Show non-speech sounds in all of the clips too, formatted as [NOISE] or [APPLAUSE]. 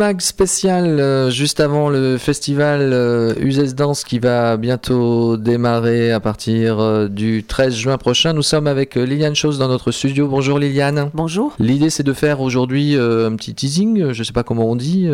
Mag spécial euh, juste avant le festival euh, Uzès Danse qui va bientôt démarrer à partir euh, du 13 juin prochain. Nous sommes avec euh, Liliane Chose dans notre studio. Bonjour Liliane. Bonjour. L'idée c'est de faire aujourd'hui un petit teasing, je sais pas comment on dit,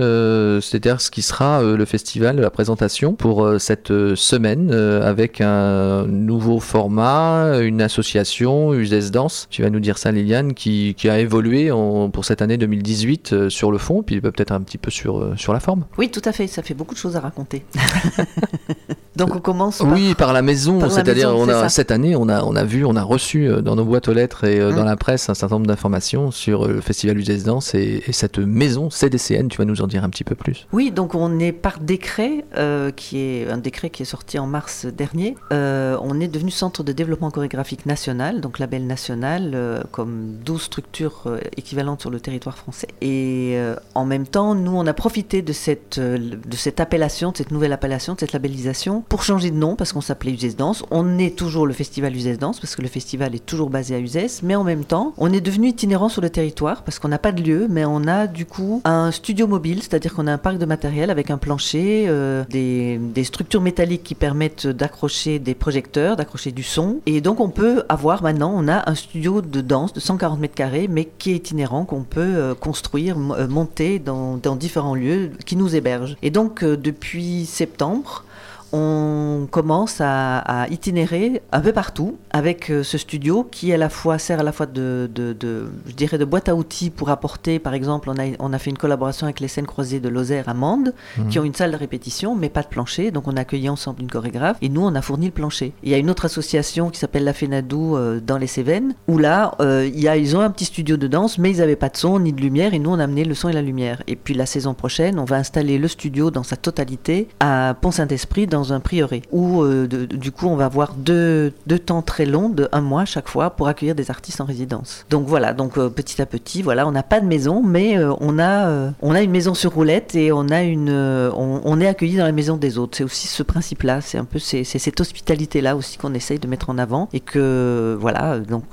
c'est-à-dire ce qui sera le festival, la présentation pour cette semaine avec un nouveau format, une association, Uzès Danse. Tu vas nous dire ça Liliane, qui, qui a évolué en- pour cette année 2018 euh, sur le fond, puis peut-être un petit peu sur, euh, sur la forme. Oui, tout à fait, ça fait beaucoup de choses à raconter. [LAUGHS] Donc on commence par... Oui, par la maison, c'est-à-dire maison, on c'est a ça. cette année, on a on a vu, on a reçu euh, dans nos boîtes aux lettres et euh, Hein. dans la presse un certain nombre d'informations sur euh, le festival Uzès Danse et, et cette maison CDCN. Tu vas nous en dire un petit peu plus? Oui, donc on est par décret, euh, qui est un décret qui est sorti en mars dernier, euh, on est devenu centre de développement chorégraphique national, donc label national, euh, comme 12 structures équivalentes sur le territoire français. Et en même temps, nous, on a profité de cette, de cette appellation, de cette nouvelle appellation, de cette labellisation, pour changer de nom, parce qu'on s'appelait Uzès Danse. On est toujours le festival Uzès Danse, parce que le festival est toujours basé à Uzès, mais en même temps, on est devenu itinérant sur le territoire, parce qu'on n'a pas de lieu, mais on a du coup un studio mobile, c'est-à-dire qu'on a un parc de matériel avec un plancher, euh, des, des structures métalliques qui permettent d'accrocher des projecteurs, d'accrocher du son. Et donc on peut avoir maintenant, on a un studio de danse de 140 mètres carrés, mais qui est itinérant, qu'on peut euh, construire, euh, monter dans, dans différents lieux qui nous hébergent. Et donc euh, depuis septembre, on commence à, à itinérer un peu partout avec euh, ce studio qui à la fois sert à la fois de, de- de- je dirais de boîte à outils pour apporter par exemple on a, on a fait une collaboration avec les scènes croisées de Lozère à Mende qui ont une salle de répétition mais pas de plancher. Donc on a accueilli ensemble une chorégraphe et nous on a fourni le plancher. Il y a une autre association qui s'appelle la Fénadou euh, dans les Cévennes où là euh, il y a, ils ont un petit studio de danse mais ils n'avaient pas de son ni de lumière et nous on a amené le son et la lumière. Et puis la saison prochaine on va installer le studio dans sa totalité à Pont-Saint-Esprit dans un prieuré où euh, du coup on va avoir deux, deux temps très longs de un mois chaque fois pour accueillir des artistes en résidence. Donc voilà donc euh, petit à petit voilà on n'a pas de maison mais euh, on a on a une maison sur roulette et on a une on, est accueilli dans la maison des autres. C'est aussi ce principe là c'est un peu c'est cette hospitalité là aussi qu'on essaye de mettre en avant et que voilà donc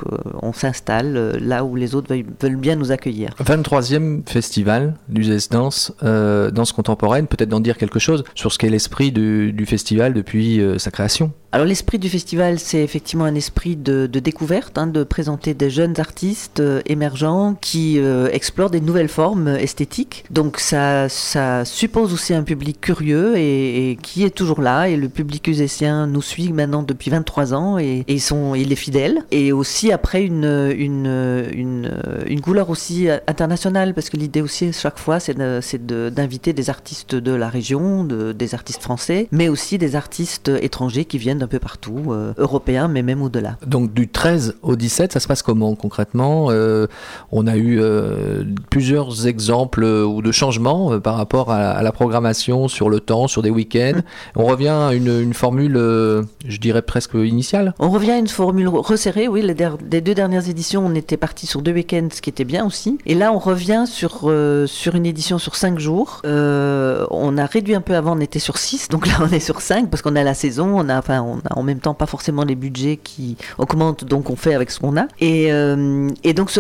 on s'installe là où les autres veulent, bien nous accueillir. 23e festival Danse, euh, danse contemporaine. Peut-être d'en dire quelque chose sur ce qu'est l'esprit du, du festival depuis euh, sa création. Alors l'esprit du festival, c'est effectivement un esprit de, découverte, hein, de présenter des jeunes artistes euh, émergents qui euh, explorent des nouvelles formes esthétiques. Donc ça, suppose aussi un public curieux et, qui est toujours là. Et le public usécien nous suit maintenant depuis 23 ans et, sont, il est fidèle. Et aussi après une, une, une, couleur aussi internationale parce que l'idée aussi chaque fois c'est d'inviter des artistes de la région, de- des artistes français, mais aussi des artistes étrangers qui viennent d'un peu partout, euh, européens mais même au-delà. Donc du 13 au 17, ça se passe comment concrètement? Euh, On a eu euh, plusieurs exemples euh, ou de changements par rapport à, à la programmation sur le temps, sur des week-ends. On revient à une, une formule, je dirais presque initiale. On revient à une formule resserrée, oui, les, der- les deux dernières éditions, on était parti sur deux week-ends, ce qui était bien aussi. Et là, on revient sur, sur une édition sur cinq jours. On a réduit un peu avant, on était sur six, donc là, on est sur cinq parce qu'on a la saison, on a, enfin, on a en même temps pas forcément les budgets qui augmentent, donc on fait avec ce qu'on a. Et, euh, et donc,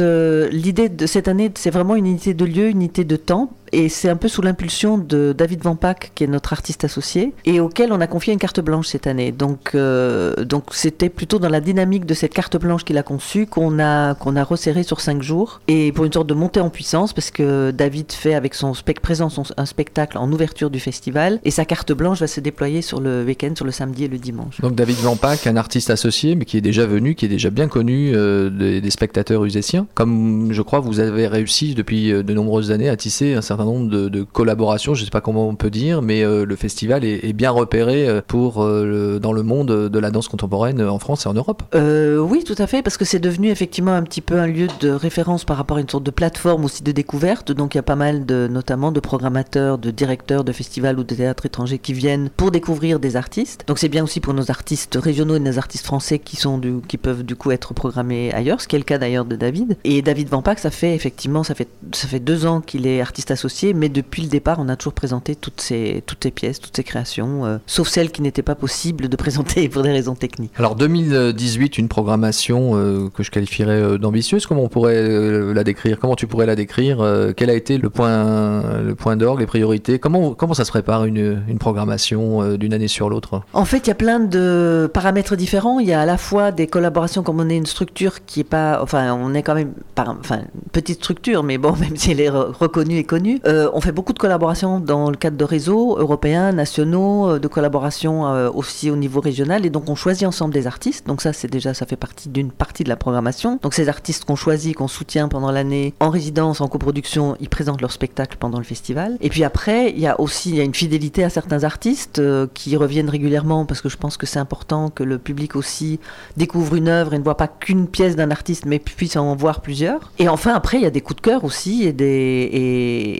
euh, l'idée de cette année, c'est vraiment une unité de lieu, une unité de temps. Et c'est un peu sous l'impulsion de David Van Pack, qui est notre artiste associé, et auquel on a confié une carte blanche cette année. Donc, euh, donc c'était plutôt dans la dynamique de cette carte blanche qu'il a conçue qu'on a, qu'on a resserré sur cinq jours, et pour une sorte de montée en puissance, parce que David fait avec son spec présent un spectacle en ouverture du festival, et sa carte blanche va se déployer sur le week-end, sur le samedi et le dimanche. Donc David Vampak, un artiste associé, mais qui est déjà venu, qui est déjà bien connu euh, des, des spectateurs uséciens. Comme je crois vous avez réussi depuis euh, de nombreuses années à tisser un certain nombre de, collaborations, je ne sais pas comment on peut dire, mais euh, le festival est, bien repéré euh, pour euh, dans le monde de la danse contemporaine en France et en Europe. Oui, tout à fait, parce que c'est devenu effectivement un petit peu un lieu de référence par rapport à une sorte de plateforme aussi de découverte. Donc il y a pas mal notamment de programmateurs, de directeurs de festivals ou de théâtres étrangers qui viennent pour découvrir des artistes. Donc c'est bien aussi pour nos artistes régionaux et nos artistes français qui sont qui peuvent du coup être programmés ailleurs, ce qui est le cas d'ailleurs de David. Et David Vampak, ça fait effectivement, ça fait ça fait deux ans qu'il est artiste associé associés, mais depuis le départ, on a toujours présenté toutes ces, toutes ces pièces, toutes ces créations, sauf celles qui n'étaient pas possibles de présenter [LAUGHS] pour des raisons techniques. Alors 2018, une programmation que je qualifierais d'ambitieuse, comment on pourrait la décrire? Comment tu pourrais la décrire? Quel a été le point, le point d'orgue, les priorités? Comment, comment ça se prépare une, une programmation d'une année sur l'autre? En fait, il y a plein de paramètres différents. Il y a à la fois des collaborations, comme on est une structure qui est pas, enfin, on est quand même, enfin, une petite structure, mais bon, [LAUGHS] même si elle est reconnue et connue, euh, on fait beaucoup de collaborations dans le cadre de réseaux européens, nationaux, euh, de collaborations euh, aussi au niveau régional, et donc on choisit ensemble des artistes. Donc ça, c'est déjà, ça fait partie d'une partie de la programmation. Donc ces artistes qu'on choisit, qu'on soutient pendant l'année, en résidence, en coproduction, ils présentent leur spectacle pendant le festival. Et puis après, il y a aussi, il y a une fidélité à certains artistes qui reviennent régulièrement parce que je pense que c'est important que le public aussi découvre une œuvre et ne voit pas qu'une pièce d'un artiste, mais puisse en voir plusieurs. Et enfin, après, il y a des coups de cœur aussi et des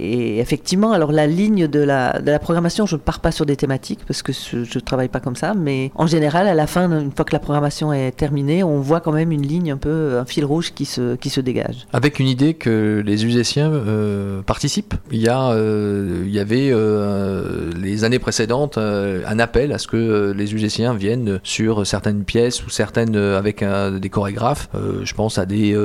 et, effectivement, alors la ligne de la, programmation, je ne pars pas sur des thématiques parce que je, ne travaille pas comme ça, mais en général, à la fin, une fois que la programmation est terminée, on voit quand même une ligne un peu, un fil rouge qui se, qui se dégage. Avec une idée que les musiciens euh, participent. Il y a, euh, il y avait euh, les années précédentes un appel à ce que les musiciens viennent sur certaines pièces ou certaines avec des chorégraphes. je pense à des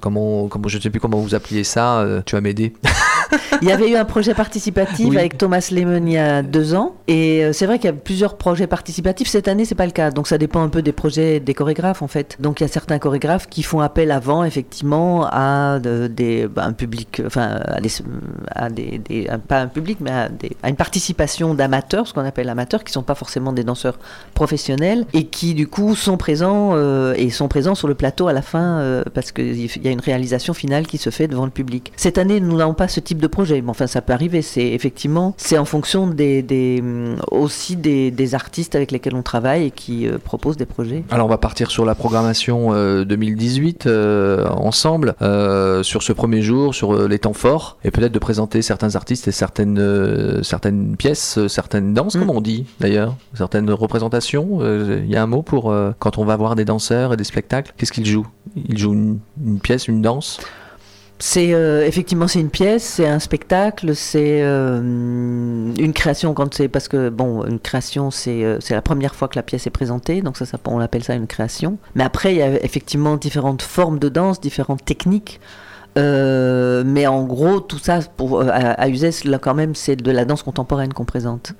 comment, comment je ne sais plus comment vous appeliez ça. tu vas m'aider. [LAUGHS] [LAUGHS] il y avait eu un projet participatif avec Thomas Lemon il y a deux ans. Et euh, c'est vrai qu'il y a plusieurs projets participatifs. Cette année, c'est pas le cas. Donc ça dépend un peu des projets des chorégraphes, en fait. Donc il y a certains chorégraphes qui font appel avant, effectivement, à des, bah, un public, enfin, à des, pas un public, mais à, à une participation d'amateurs, ce qu'on appelle amateurs, qui sont pas forcément des danseurs professionnels et qui, du coup, sont présents euh, et sont présents sur le plateau à la fin euh, parce qu'il y a une réalisation finale qui se fait devant le public. Cette année, nous n'avons pas ce type de projet, mais enfin, ça peut arriver. C'est effectivement, c'est en fonction des, des aussi des, des, artistes avec lesquels on travaille et qui euh, proposent des projets. Alors, on va partir sur la programmation 2018 ensemble, sur ce premier jour, sur les temps forts, et peut-être de présenter certains artistes et certaines, certaines pièces, certaines danses, mm. comme on dit d'ailleurs, certaines représentations. Il y a un mot pour quand on va voir des danseurs et des spectacles, qu'est-ce qu'ils jouent? Ils jouent une pièce, une danse? C'est euh, effectivement c'est une pièce, c'est un spectacle, c'est euh, une création quand c'est parce que bon une création c'est euh, c'est la première fois que la pièce est présentée donc ça, ça on appelle ça une création. Mais après il y a effectivement différentes formes de danse, différentes techniques. mais en gros tout ça pour à, à là quand même c'est de la danse contemporaine qu'on présente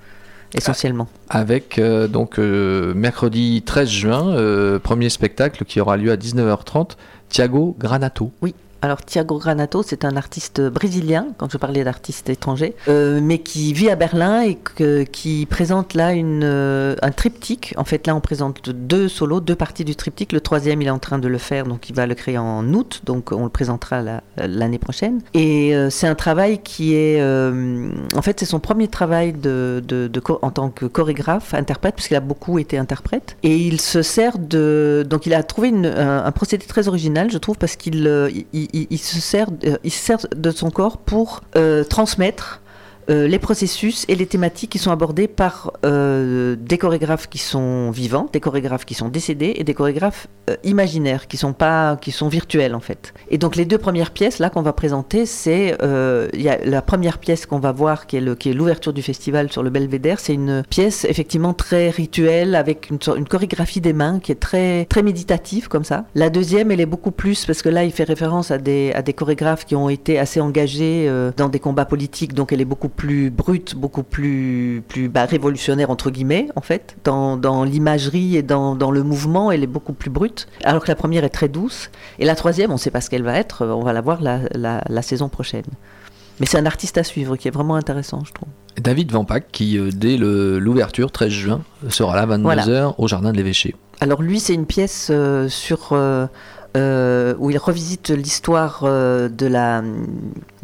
essentiellement. Avec donc mercredi 13 juin, premier spectacle qui aura lieu à 19h30, Thiago Granato. Oui. Alors Thiago Granato, c'est un artiste brésilien, quand je parlais d'artistes étrangers, euh, mais qui vit à Berlin et qui présente là euh, un triptyque. En fait, là, on présente deux solos, deux parties du triptyque. Le troisième, il est en train de le faire, donc il va le créer en août, donc on le présentera l'année prochaine. Et euh, c'est un travail qui est, en fait, c'est son premier travail en tant que chorégraphe, interprète, puisqu'il a beaucoup été interprète. Et il se sert de, donc il a trouvé un, procédé très original, je trouve, parce qu'il il, se sert, il sert de son corps pour euh, transmettre euh, les processus et les thématiques qui sont abordées par euh, des chorégraphes qui sont vivants, des chorégraphes qui sont décédés et des chorégraphes euh, imaginaires qui sont pas, qui sont virtuels en fait. Et donc les deux premières pièces là qu'on va présenter, c'est la première pièce qu'on va voir qui est le, qui est l'ouverture du festival sur le Belvédère, c'est une pièce effectivement très rituelle avec une, une chorégraphie des mains qui est très très méditative comme ça. La deuxième, elle est beaucoup plus parce que là il fait référence à des à des chorégraphes qui ont été assez engagés dans des combats politiques, donc elle est beaucoup plus brute, beaucoup plus, plus bah, révolutionnaire, entre guillemets, en fait. Dans, dans l'imagerie et dans, dans, le mouvement, elle est beaucoup plus brute. Alors que la première est très douce. Et la troisième, on ne sait pas ce qu'elle va être. On va la voir la, la, saison prochaine. Mais c'est un artiste à suivre qui est vraiment intéressant, je trouve. David Vampac, qui, euh, dès l'ouverture, 13 juin, sera là à 22h au Jardin de l'Évêché. Alors lui, c'est une pièce euh, sur... Euh, où il revisite l'histoire de la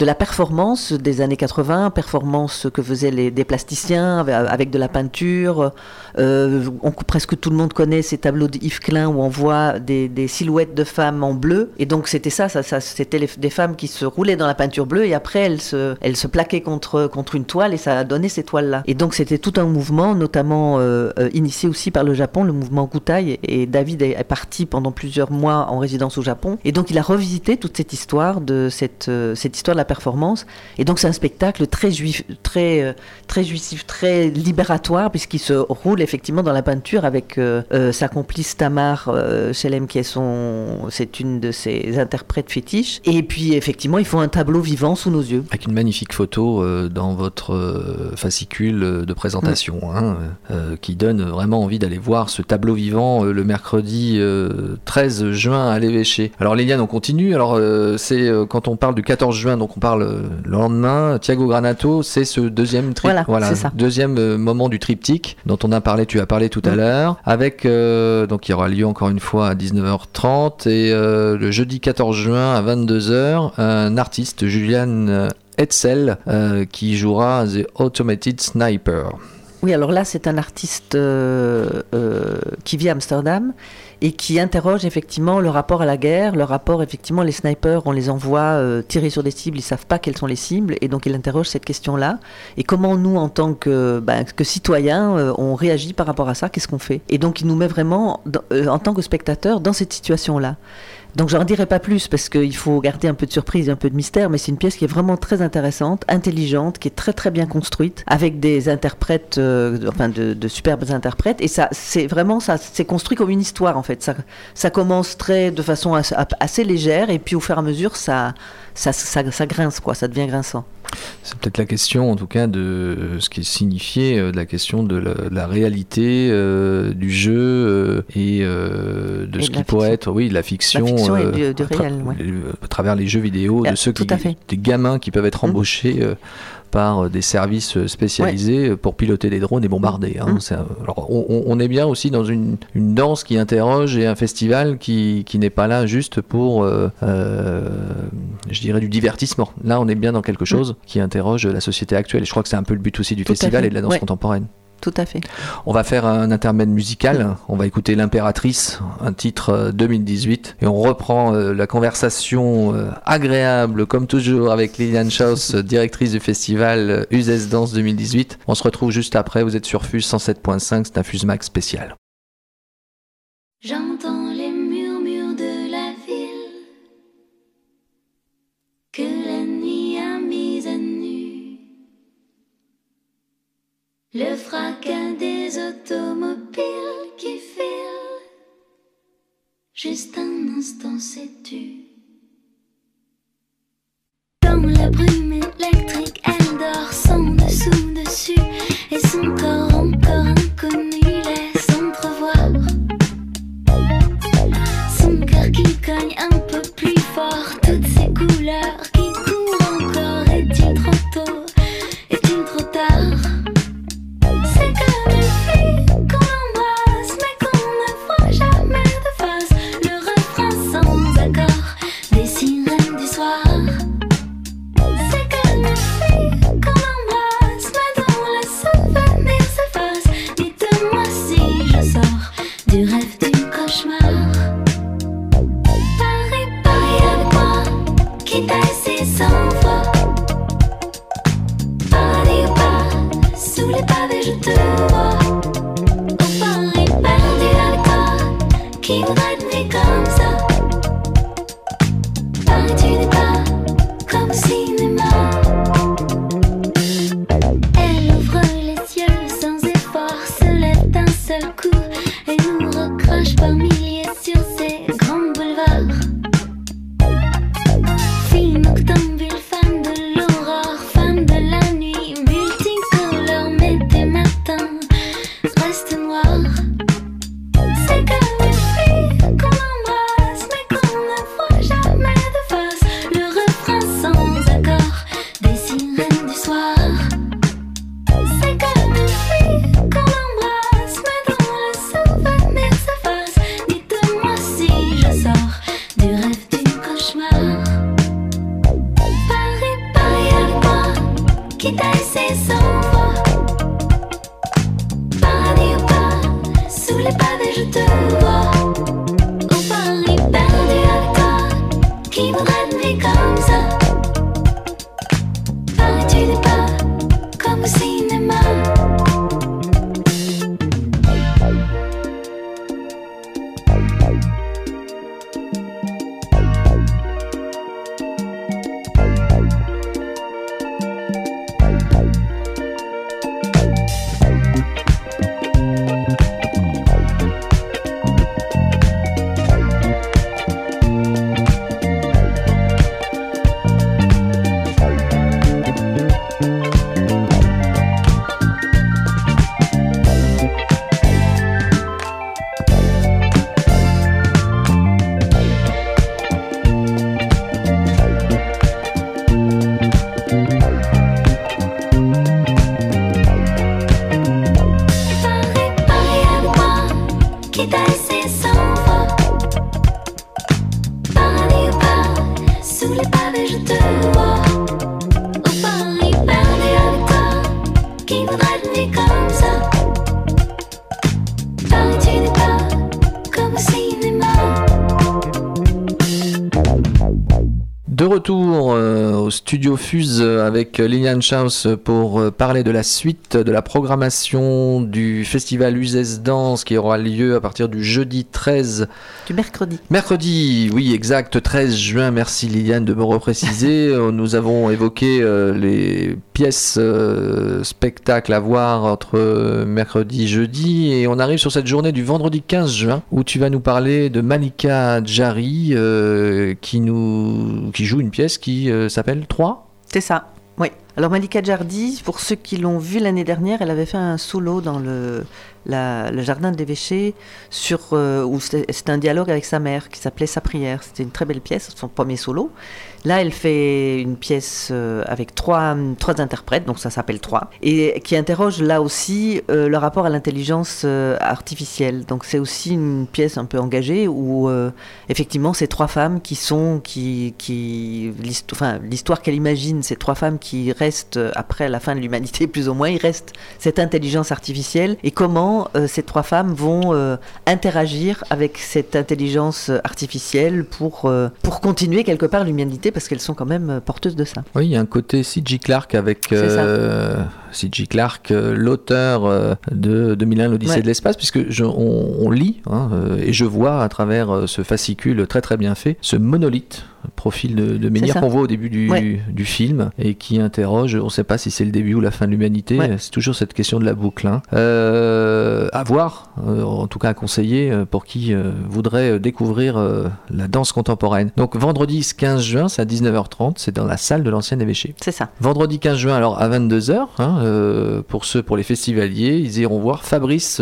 de la performance des années 80, performance que faisaient des plasticiens avec, de la peinture. Euh, presque tout le monde connaît ces tableaux d'Yves Klein où on voit des, silhouettes de femmes en bleu. Et donc c'était ça, c'était des femmes qui se roulaient dans la peinture bleue et après elles se, plaquaient contre, contre une toile et ça a donné ces toiles-là. Et donc c'était tout un mouvement, notamment euh, euh, initié aussi par le Japon, le mouvement Gutai. Et David est, parti pendant plusieurs mois en résidence danse au Japon. Et donc il a revisité toute cette histoire de cette, cette histoire de la performance. Et donc c'est un spectacle très juif, très, très jouissif, très libératoire, puisqu'il se roule effectivement dans la peinture avec sa complice Tamar Shelem, qui est son, c'est une de ses interprètes fétiches. Et puis effectivement, ils font un tableau vivant sous nos yeux. Avec une magnifique photo dans votre fascicule de présentation, mm. hein, qui donne vraiment envie d'aller voir ce tableau vivant le mercredi 13 juin à l'évêché. Alors Liliane, on continue. Alors c'est quand on parle du 14 juin, donc on parle le lendemain. Thiago Granato, c'est ce deuxième triptyque. Voilà, ça. deuxième moment du triptyque dont on a parlé, tu as parlé tout à mm. l'heure, avec donc il y aura lieu encore une fois à 19h30 et le jeudi 14 juin à 22h, un artiste, Julian Etzel, qui jouera The Automated Sniper. Oui, alors là, c'est un artiste euh, euh, qui vit à Amsterdam et qui interroge effectivement le rapport à la guerre, le rapport effectivement les snipers, on les envoie euh, tirer sur des cibles, ils savent pas quelles sont les cibles et donc il interroge cette question-là. Et comment nous en tant que, ben, citoyens on réagit par rapport à ça, qu'est-ce qu'on fait? Et donc il nous met vraiment en tant que spectateurs dans cette situation-là. Donc j'en dirai pas plus parce qu'il faut garder un peu de surprise, un peu de mystère, mais c'est une pièce qui est vraiment très intéressante, intelligente, qui est très très bien construite, avec des interprètes, euh, enfin de, superbes interprètes, et ça c'est vraiment ça c'est construit comme une histoire en fait. Ça, ça commence très de façon assez, légère et puis au fur et à mesure ça ça, ça, ça grince quoi, ça devient grinçant. C'est peut-être la question, en tout cas, de ce qui est signifié, euh, de la question de la, réalité euh, du jeu euh, et de ce qui pourrait être, oui, la fiction, et du, réel, à travers les jeux vidéo, de ceux qui, des gamins qui peuvent être mmh. Par euh, des services euh, spécialisés euh, pour piloter des drones et bombarder. Hein. Mmh. alors, on, est bien aussi dans une, danse qui interroge et un festival qui, n'est pas là juste pour, je dirais, du divertissement. Là, on est bien dans quelque mmh. chose qui interroge la société actuelle. Et je crois que c'est un peu le but aussi du festival et de la danse contemporaine. Tout à fait. On va faire un intermède musical. On va écouter L'Impératrice, un titre 2018. Euh, Et on reprend euh, la conversation euh, agréable, comme toujours, avec Liliane Schaus, directrice du festival Uzes Danse 2018. On se retrouve juste après. Vous êtes sur FUS 107.5. C'est un FUS Max spécial. Le fracas des automobiles qui filent. Juste un instant, sais-tu? Dans la brume électrique, elle dort son dessous dessus et son corps encore inconnu laisse entrevoir son cœur qui cogne un peu plus fort toutes ses couleurs Fuse avec Liliane Schaus pour euh, parler de la suite de la programmation du festival Uzès Danse qui aura lieu à partir du jeudi 13. Du mercredi. Mercredi, oui, exact, 13 juin. Merci Liliane de me repréciser. [LAUGHS] Euh, Nous avons évoqué euh, les pièces euh, spectacles à voir entre mercredi et jeudi et on arrive sur cette journée du vendredi 15 juin où tu vas nous parler de Malika Jari euh, qui nous qui joue une pièce qui euh, s'appelle 3 C'est ça, oui. Alors Malika Jardi, pour ceux qui l'ont vu l'année dernière, elle avait fait un solo dans le, jardin de l'évêché euh, où c'était un dialogue avec sa mère qui s'appelait Sa prière. C'était une très belle pièce, son premier solo. Là, elle fait une pièce euh, avec trois, interprètes, donc ça s'appelle trois, et qui interroge là aussi euh, le rapport à l'intelligence artificielle. Donc c'est aussi une pièce un peu engagée où effectivement ces trois femmes qui sont qui qui l'histoire qu'elle imagine ces trois femmes qui restent euh, après la fin de l'humanité [LAUGHS] plus ou moins il reste cette intelligence artificielle et comment euh, ces trois femmes vont euh, interagir avec cette intelligence artificielle pour euh, pour continuer quelque part l'humanité parce qu'elles sont quand même porteuses de ça. Oui, il y a un côté C.J. Clark avec C.J. Clark, l'auteur de 2001, l'Odyssée Ouais. de l'espace, puisque je, on, on lit hein, et je vois à travers ce fascicule très très bien fait ce monolithe, profil de, de menhir qu'on voit au début du, Ouais. du film et qui interroge, on ne sait pas si c'est le début ou la fin de l'humanité, Ouais. c'est toujours cette question de la boucle. hein. Euh, à voir, euh, en tout cas à conseiller euh, pour qui euh, voudrait découvrir la danse contemporaine. Donc vendredi 15 juin, c'est à 19h30, c'est dans la salle de l'ancien évêché. C'est ça. Vendredi 15 juin, alors à 22h, hein, pour ceux, pour les festivaliers, ils iront voir Fabrice,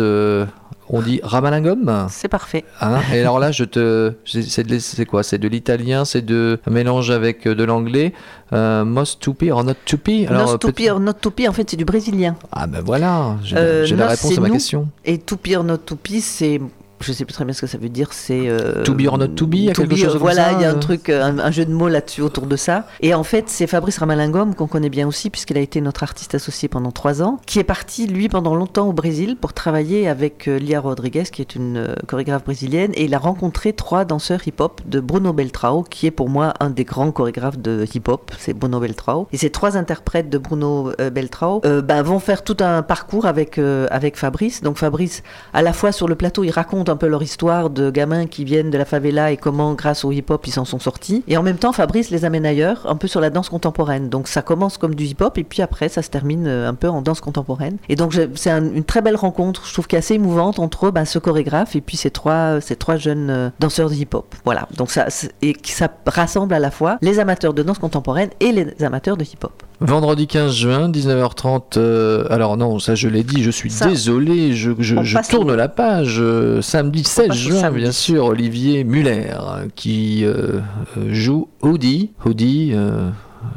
on dit Ramalingom. C'est parfait. Hein et alors là, je te, c'est quoi? C'est de l'italien, c'est de un mélange avec euh, de l'anglais. Euh, most to be or not to be? Alors, Nos euh, to peut- be or not to be, en fait, c'est du brésilien. Ah ben voilà, j'ai Euh, la nos, réponse à ma nous. question. Et to or not to c'est. Je sais plus très bien ce que ça veut dire. C'est. euh, To be or not to be, to quelque be, chose comme Voilà, il y a un euh. truc, un, un jeu de mots là-dessus autour de ça. Et en fait, c'est Fabrice Ramalingom, qu'on connaît bien aussi, puisqu'il a été notre artiste associé pendant trois ans, qui est parti, lui, pendant longtemps au Brésil pour travailler avec euh, Lia Rodriguez, qui est une euh, chorégraphe brésilienne. Et il a rencontré trois danseurs hip-hop de Bruno Beltrao, qui est pour moi un des grands chorégraphes de hip-hop. C'est Bruno Beltrao. Et ces trois interprètes de Bruno Beltrao euh, ben, vont faire tout un parcours avec, euh, avec Fabrice. Donc Fabrice, à la fois sur le plateau, il raconte un peu leur histoire de gamins qui viennent de la favela et comment, grâce au hip-hop, ils s'en sont sortis. Et en même temps, Fabrice les amène ailleurs, un peu sur la danse contemporaine. Donc ça commence comme du hip-hop et puis après, ça se termine euh, un peu en danse contemporaine. Et donc c'est un- une très belle rencontre, je trouve qu'elle est assez émouvante entre ben, ce chorégraphe et puis ces trois, ces trois jeunes euh, danseurs de hip-hop. Voilà. Donc ça, et ça rassemble à la fois les amateurs de danse contemporaine et les amateurs de hip-hop. Vendredi 15 juin, 19h30. euh, alors non, ça je l'ai dit, je suis Ça, désolé, je, tourne au- la page. euh, samedi 16 passe au juin, samedi. bien sûr, Olivier Muller qui euh, joue Hoodie. Hoodie, euh,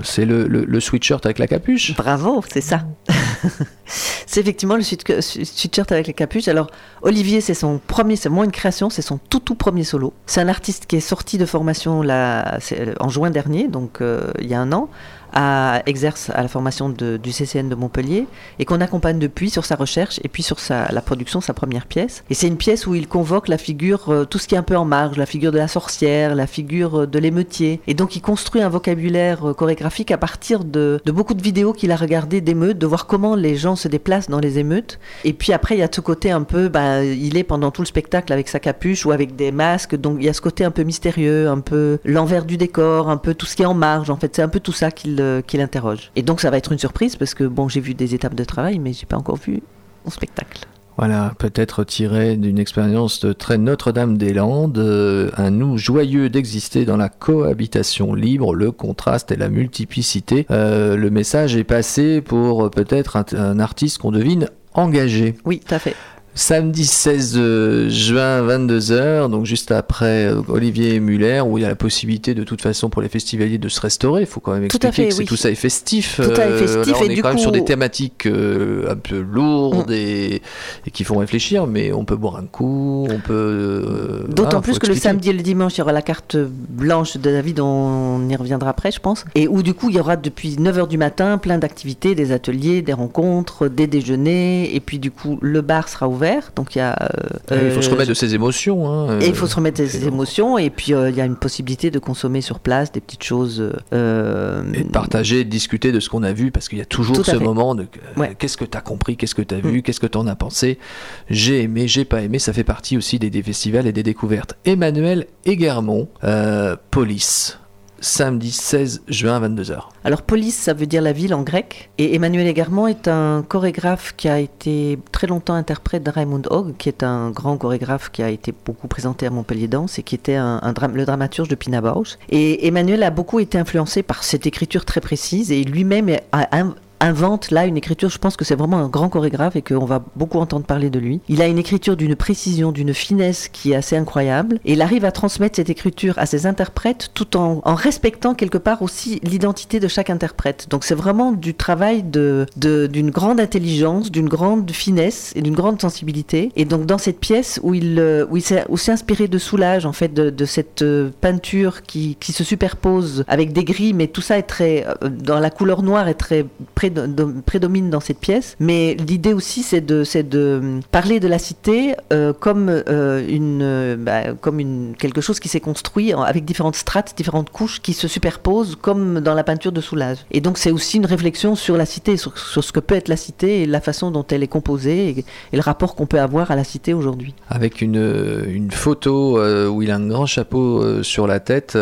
c'est le, le, le sweatshirt avec la capuche. Bravo, c'est ça. [LAUGHS] c'est effectivement le sweat- sweatshirt avec les capuches. Alors, Olivier, c'est son premier, c'est moins une création, c'est son tout tout premier solo. C'est un artiste qui est sorti de formation là, en juin dernier, donc euh, il y a un an, à, exerce à la formation du CCN de Montpellier et qu'on accompagne depuis sur sa recherche et puis sur la production sa première pièce. Et c'est une pièce où il convoque la figure, euh, tout ce qui est un peu en marge, la figure de la sorcière, la figure euh, de l'émeutier. Et donc il construit un vocabulaire euh, chorégraphique à partir de, beaucoup de vidéos qu'il a regardées d'émeutes, de voir comment les gens se déplacent dans les émeutes. Et puis après, il y a ce côté un peu, ben, il est pendant tout le spectacle avec sa capuche ou avec des masques, donc il y a ce côté un peu mystérieux, un peu l'envers du décor, un peu tout ce qui est en marge. En fait, c'est un peu tout ça qu'il euh, qu'il interroge. Et donc ça va être une surprise parce que bon, j'ai vu des étapes de travail, mais j'ai pas encore vu mon spectacle. Voilà, peut-être tiré d'une expérience de très Notre-Dame-des-Landes, euh, un nous joyeux d'exister dans la cohabitation libre, le contraste et la multiplicité. Euh, le message est passé pour peut-être un, un artiste qu'on devine engagé. Oui, tout à fait. Samedi 16 euh, juin, 22h, donc juste après euh, Olivier Muller, où il y a la possibilité de toute façon pour les festivaliers de se restaurer. Il faut quand même expliquer fait, que oui. tout ça est festif. Tout ça est Euh, festif, là, on et est du quand même sur des thématiques euh, un peu lourdes Mm. et, et qui font réfléchir, mais on peut boire un coup, on peut. euh, D'autant plus que le samedi et le dimanche, il y aura la carte blanche de David, on y reviendra après, je pense. Et où du coup, il y aura depuis 9h du matin plein d'activités, des ateliers, des rencontres, des déjeuners. Et puis du coup, le bar sera ouvert ouvert. Donc il y a. euh, il faut se remettre de ses émotions. Hein, et il faut se remettre de ses émotions. Et puis il y a une possibilité de consommer sur place des petites choses. et de partager, de discuter de ce qu'on a vu, parce qu'il y a toujours ce moment de qu'est-ce que tu as compris, qu'est-ce que tu as vu, mm. qu'est-ce que tu en as pensé? J'ai aimé, j'ai pas aimé. Ça fait partie aussi des, des festivals et des découvertes. Emmanuel Eguermont, Police samedi 16 juin à 22h. Alors Police, ça veut dire la ville en grec. Et Emmanuel Egarmont est un chorégraphe qui a été très longtemps interprète de Raymond Hogg, qui est un grand chorégraphe qui a été beaucoup présenté à Montpellier Danse et qui était un, le dramaturge de Pina Bausch. Et Emmanuel a beaucoup été influencé par cette écriture très précise et lui-même a invente là une écriture, je pense que c'est vraiment un grand chorégraphe et qu'on va beaucoup entendre parler de lui. Il a une écriture d'une précision, d'une finesse qui est assez incroyable et il arrive à transmettre cette écriture à ses interprètes tout en, en respectant quelque part aussi l'identité de chaque interprète. Donc c'est vraiment du travail d'une de, d'une grande intelligence, d'une grande finesse et d'une grande sensibilité. Et donc dans cette pièce où il, euh, où il s'est aussi inspiré de Soulage en fait, de, de cette euh, peinture qui, qui, se superpose avec des gris, mais tout ça est très, euh, dans la couleur noire est très près prédomine dans cette pièce. Mais l'idée aussi, c'est de, de parler de la cité euh, comme, euh, une, bah, comme une, quelque chose qui s'est construit avec différentes strates, différentes couches qui se superposent, comme dans la peinture de Soulage. Et donc, c'est aussi une réflexion sur la cité, sur, ce que peut être la cité et la façon dont elle est composée et, le rapport qu'on peut avoir à la cité aujourd'hui. Avec une, une photo euh, où il a un grand chapeau sur la tête,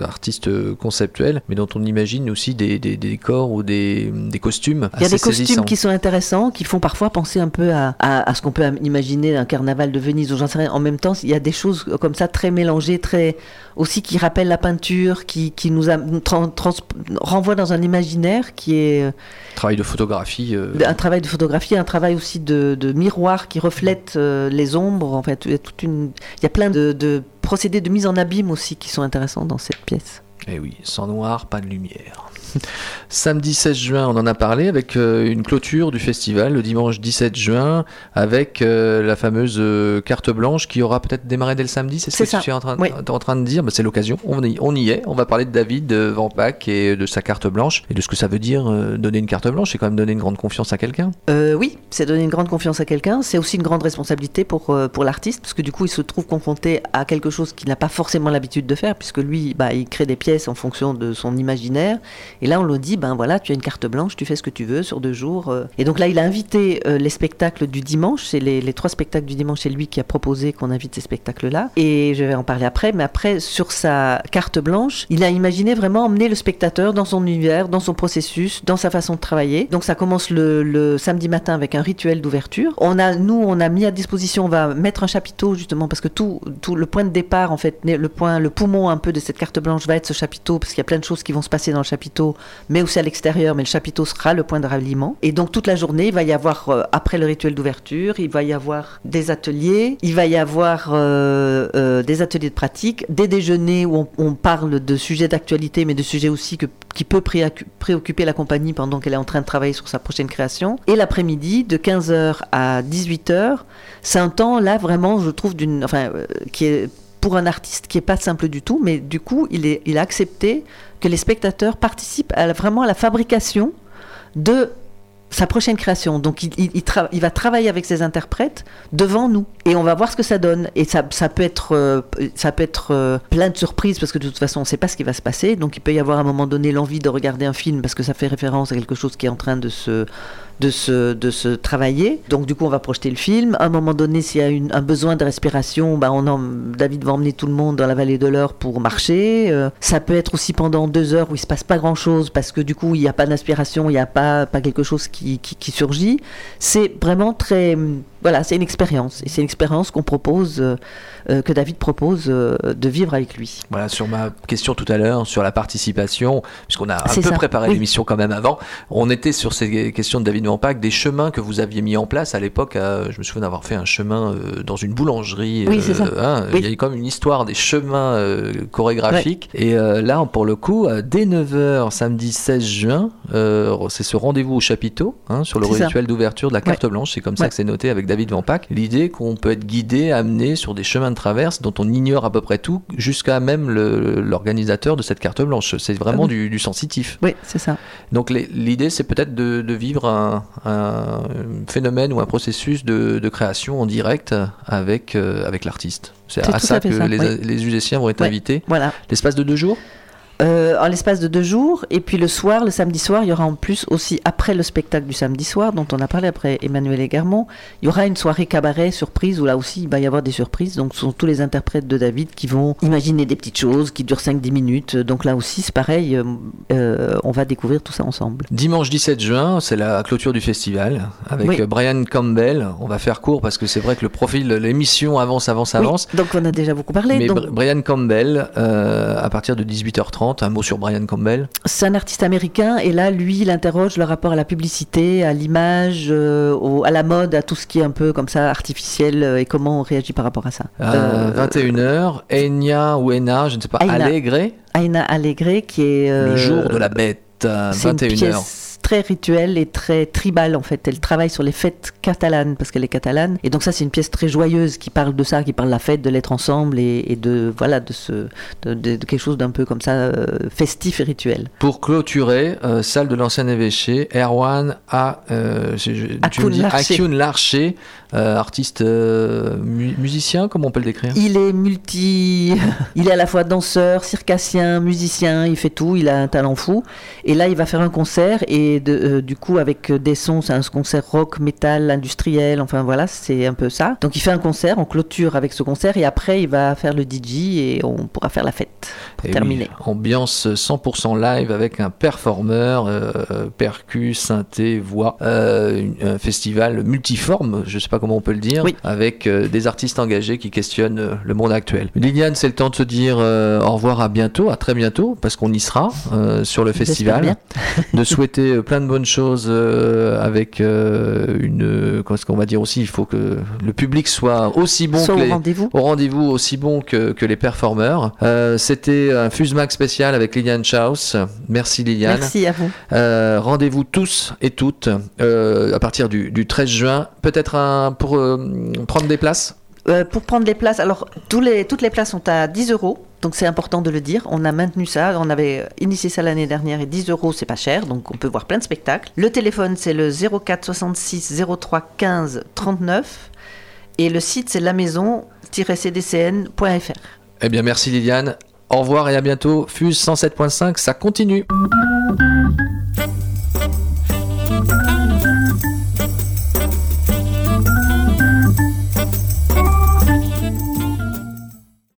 artiste conceptuel, mais dont on imagine aussi des, des décors ou des des, costumes. Il y a des costumes qui sont intéressants, qui font parfois penser un peu à, à, ce qu'on peut imaginer d'un carnaval de Venise ou j'en sais rien. En même temps, il y a des choses comme ça très mélangées, très aussi qui rappellent la peinture, qui, qui nous, a, renvoie dans un imaginaire qui est euh, travail de photographie. Euh. Un travail de photographie, un travail aussi de, de miroir qui reflète euh, les ombres. En fait, il y a toute une, il y a plein de, de procédés de mise en abîme aussi qui sont intéressants dans cette pièce. Eh oui, sans noir, pas de lumière. Samedi 16 juin, on en a parlé avec euh, une clôture du festival le dimanche 17 juin avec euh, la fameuse euh, carte blanche qui aura peut-être démarré dès le samedi. C'est ce que tu es en train, en train de dire? Bah, C'est l'occasion. On, on, y est. On va parler de David Van Pack et de sa carte blanche et de ce que ça veut dire donner une carte blanche. C'est quand même donner une grande confiance à quelqu'un. oui, c'est donner une grande confiance à quelqu'un. C'est aussi une grande responsabilité pour, pour l'artiste parce que du coup, il se trouve confronté à quelque chose qu'il n'a pas forcément l'habitude de faire puisque lui, bah, il crée des pièces en fonction de son imaginaire. Et là, on lui dit, ben voilà, tu as une carte blanche, tu fais ce que tu veux sur deux jours. Euh. Et donc là, il a invité euh, les spectacles du dimanche. C'est les, trois spectacles du dimanche, c'est lui qui a proposé qu'on invite ces spectacles-là. Et je vais en parler après. Mais après, sur sa carte blanche, il a imaginé vraiment emmener le spectateur dans son univers, dans son processus, dans sa façon de travailler. Donc ça commence le, samedi matin avec un rituel d'ouverture. On a, nous, on a mis à disposition, on va mettre un chapiteau justement parce que tout, tout le point de départ, en fait, le point, le poumon un peu de cette carte blanche va être ce chapiteau parce qu'il y a plein de choses qui vont se passer dans le chapiteau mais aussi à l'extérieur, mais le chapiteau sera le point de ralliement. Et donc toute la journée, il va y avoir, euh, après le rituel d'ouverture, il va y avoir des ateliers, il va y avoir euh, euh, des ateliers de pratique, des déjeuners où on, parle de sujets d'actualité, mais de sujets aussi qui peut préoccuper la compagnie pendant qu'elle est en train de travailler sur sa prochaine création. Et l'après-midi, de 15h à 18h, c'est un temps là vraiment, je trouve, qui est pour un artiste qui est pas simple du tout, mais du coup, il, est, il a accepté que les spectateurs participent vraiment à la fabrication de sa prochaine création. Donc il, il, va travailler avec ses interprètes devant nous et on va voir ce que ça donne. Et ça, ça peut être, euh, ça peut être euh, plein de surprises parce que de toute façon on ne sait pas ce qui va se passer. Donc il peut y avoir à un moment donné l'envie de regarder un film parce que ça fait référence à quelque chose qui est en train de se de se, de se travailler. Donc du coup, on va projeter le film. À un moment donné, s'il y a une, un besoin de respiration, bah, on en, David va emmener tout le monde dans la vallée de l'Eure pour marcher. Euh, ça peut être aussi pendant deux heures où il se passe pas grand-chose parce que du coup, il n'y a pas d'inspiration, il n'y a pas, pas quelque chose qui, qui, qui surgit. C'est vraiment très voilà, c'est une expérience. Et c'est une expérience qu'on propose, euh, euh, que David propose euh, de vivre avec lui. Voilà, sur ma question tout à l'heure, sur la participation, puisqu'on a un peu préparé l'émission quand même avant, on était sur ces questions de David Mampac, des chemins que vous aviez mis en place à l'époque. je me souviens d'avoir fait un chemin dans une boulangerie. Oui, c'est ça. Hein, il y a quand même une histoire des chemins chorégraphiques. Et là, pour le coup, dès 9h, samedi 16 juin, c'est ce rendez-vous au chapiteau, hein, sur le rituel d'ouverture de la carte blanche. C'est comme ça que c'est noté avec David David Van Pack, l'idée qu'on peut être guidé, amené sur des chemins de traverse dont on ignore à peu près tout, jusqu'à même l'organisateur de cette carte blanche. C'est vraiment Ah du, du sensitif. Oui, c'est ça. Donc l'idée, c'est peut-être de, de vivre un, un phénomène ou un processus de, de création en direct avec, euh, avec l'artiste. C'est à ça que ça, les, oui. les musiciens vont être invités. Voilà. L'espace de deux jours? Euh, en l'espace de deux jours, et puis le soir, le samedi soir, il y aura en plus aussi, après le spectacle du samedi soir, dont on a parlé après Emmanuel Egarmont, il y aura une soirée cabaret surprise, où là aussi il va y avoir des surprises. Donc ce sont tous les interprètes de David qui vont imaginer des petites choses qui durent 5-10 minutes. Donc là aussi, c'est pareil, euh, euh, on va découvrir tout ça ensemble. Dimanche 17 juin, c'est la clôture du festival avec Oui. Brian Campbell. On va faire court parce que c'est vrai que le profil, l'émission avance, avance, avance. Oui, donc on a déjà beaucoup parlé. Mais Donc, Br- Brian Campbell, euh, à partir de 18h30, un mot sur Brian Campbell. C'est un artiste américain et là, lui, il interroge le rapport à la publicité, à l'image, euh, à la mode, à tout ce qui est un peu comme ça artificiel euh, et comment on réagit par rapport à ça. À Euh, 21h, Enya ou Ena, je ne sais pas, Aina. Allegre, Aina Allegre qui est le jour de la bête, à c'est une 21h. Très rituelle et très tribale en fait. Elle travaille sur les fêtes catalanes parce qu'elle est catalane et donc ça c'est une pièce très joyeuse qui parle de ça, qui parle de la fête, de l'être ensemble et, et de voilà de ce de, de- de quelque chose d'un peu comme ça euh, festif et rituel. Pour clôturer, euh, salle de l'ancien évêché, Erwan à euh, Akun dis Larcher. Euh, artiste mu- musicien, comment on peut le décrire? Il est multi, [LAUGHS] il est à la fois danseur, circassien, musicien, il fait tout, il a un talent fou. Et là, il va faire un concert et de, euh, du coup avec des sons, c'est un concert rock, métal, industriel, enfin voilà, c'est un peu ça. Donc il fait un concert, on clôture avec ce concert et après il va faire le DJ et on pourra faire la fête pour oui, terminer. ambiance 100% live avec un performeur, euh, percu, synthé, voix, euh, un festival multiforme, je sais pas comment on peut le dire, Oui. avec euh, des artistes engagés qui questionnent euh, le monde actuel. Liliane, c'est le temps de se dire euh, au revoir, à bientôt, à très bientôt, parce qu'on y sera euh, sur le festival. de souhaiter euh, plein de bonnes choses euh, avec euh, une, qu'est-ce qu'on va dire aussi, il faut que le public soit aussi bon Soit que au les, rendez-vous. au rendez-vous aussi bon que, que les performeurs. Euh, C'était un Fusemax spécial avec Liliane Schaus. Merci Liliane. Merci à vous. Rendez-vous tous et toutes à partir du, du 13 juin. Peut-être un, pour prendre des places? Euh, pour prendre les places, alors toutes les places sont à 10 euros, donc c'est important de le dire. On a maintenu ça, on avait initié ça l'année dernière et 10 euros c'est pas cher, donc on peut voir plein de spectacles. Le téléphone c'est le 04 66 03 15 39 et le site c'est la maison-cdcn.fr. Eh bien, merci Liliane. Au revoir et à bientôt. Fuse 107.5, ça continue.